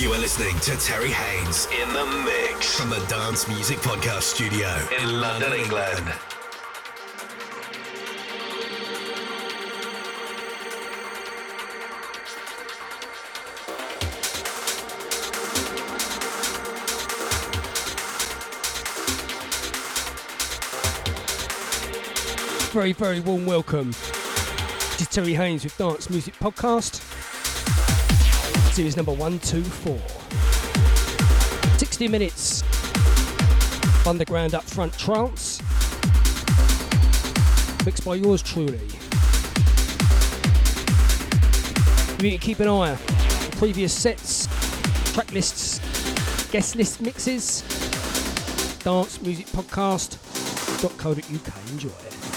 You are listening to Terry Haynes in the mix. from the Dance Music Podcast Studio in London, England. Very, very warm welcome to Terry Haynes with Dance Music Podcast, series number 124. 60 minutes underground up front trance, mixed by yours truly. You can keep an eye on previous sets, track lists, guest list mixes, dancemusicpodcast.co.uk. Enjoy.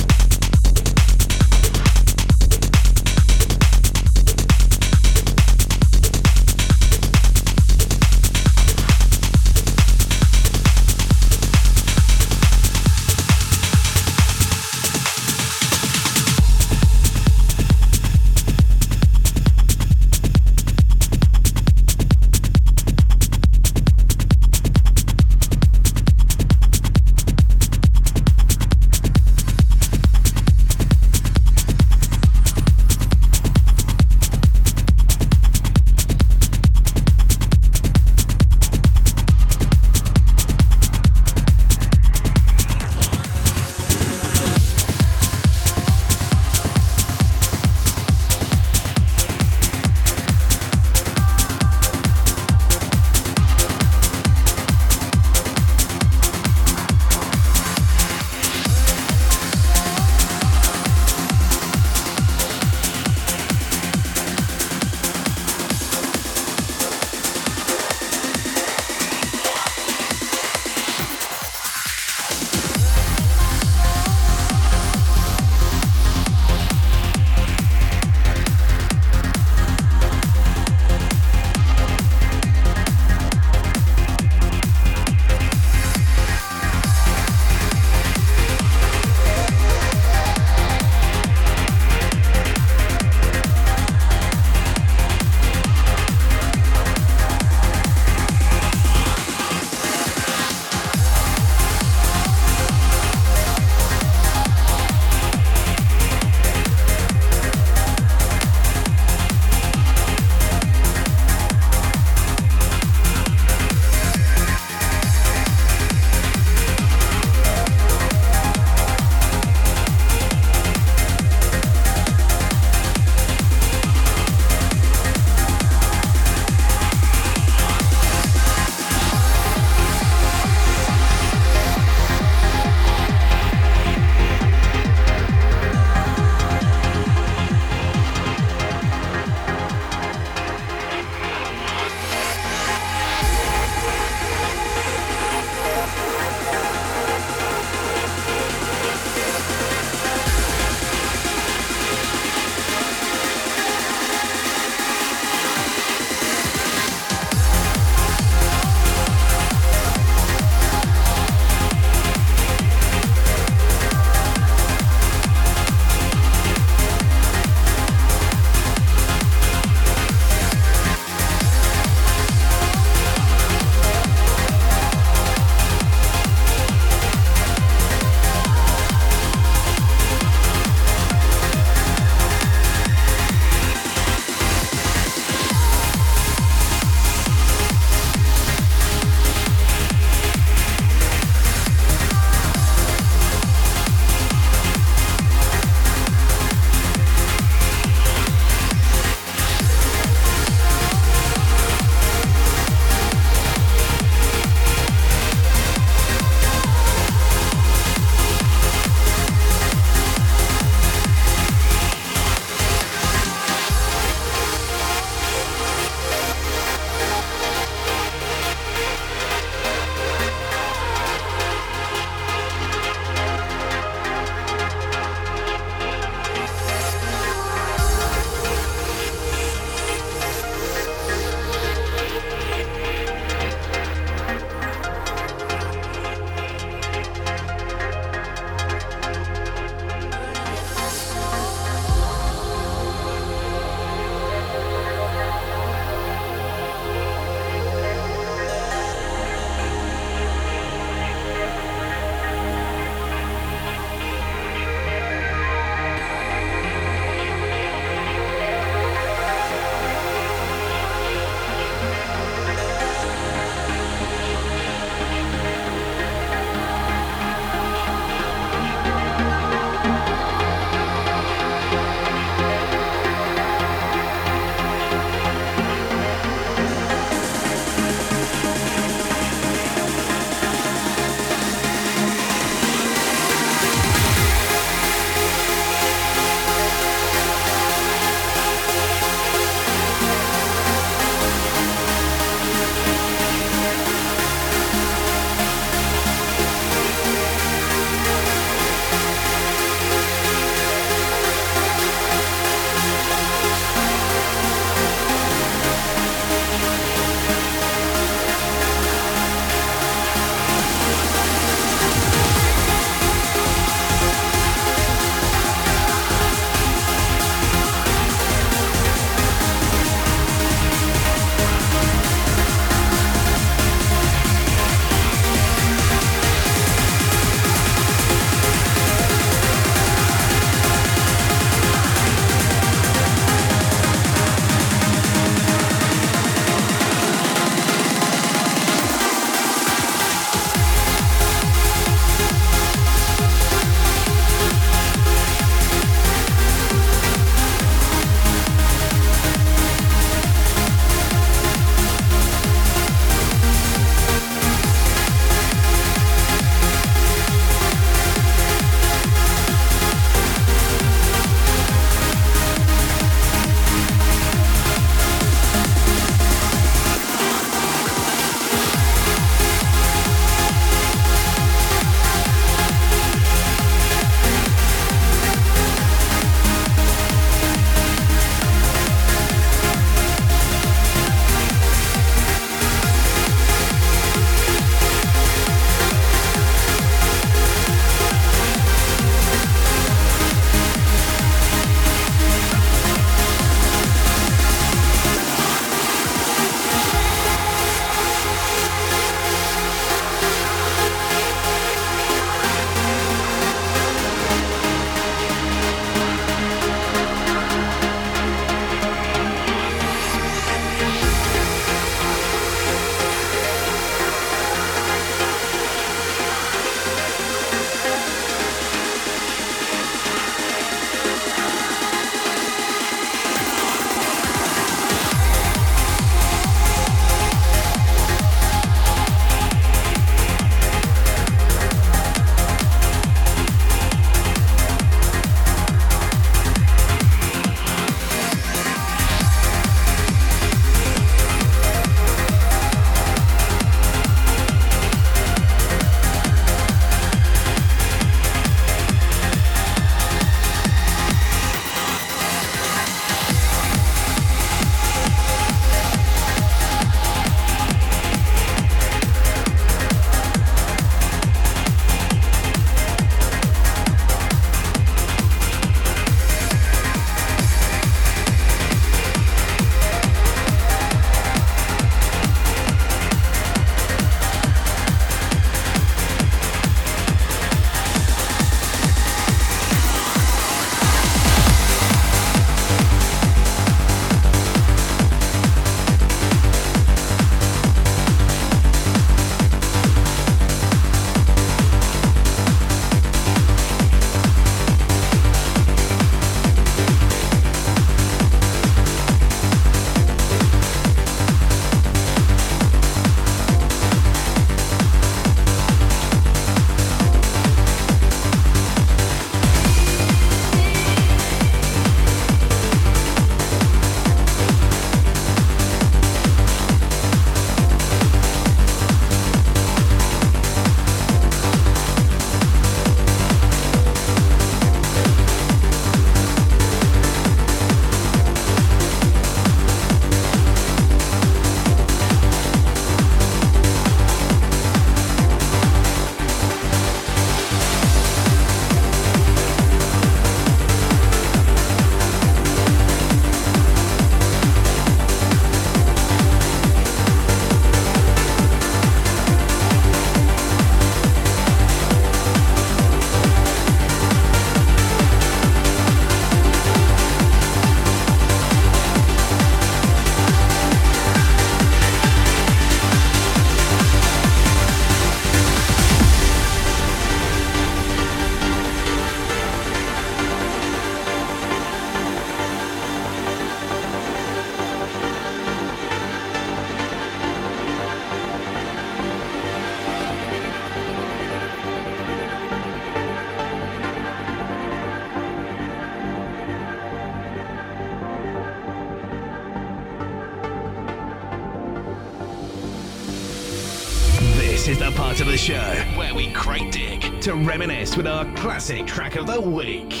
With our classic track of the week.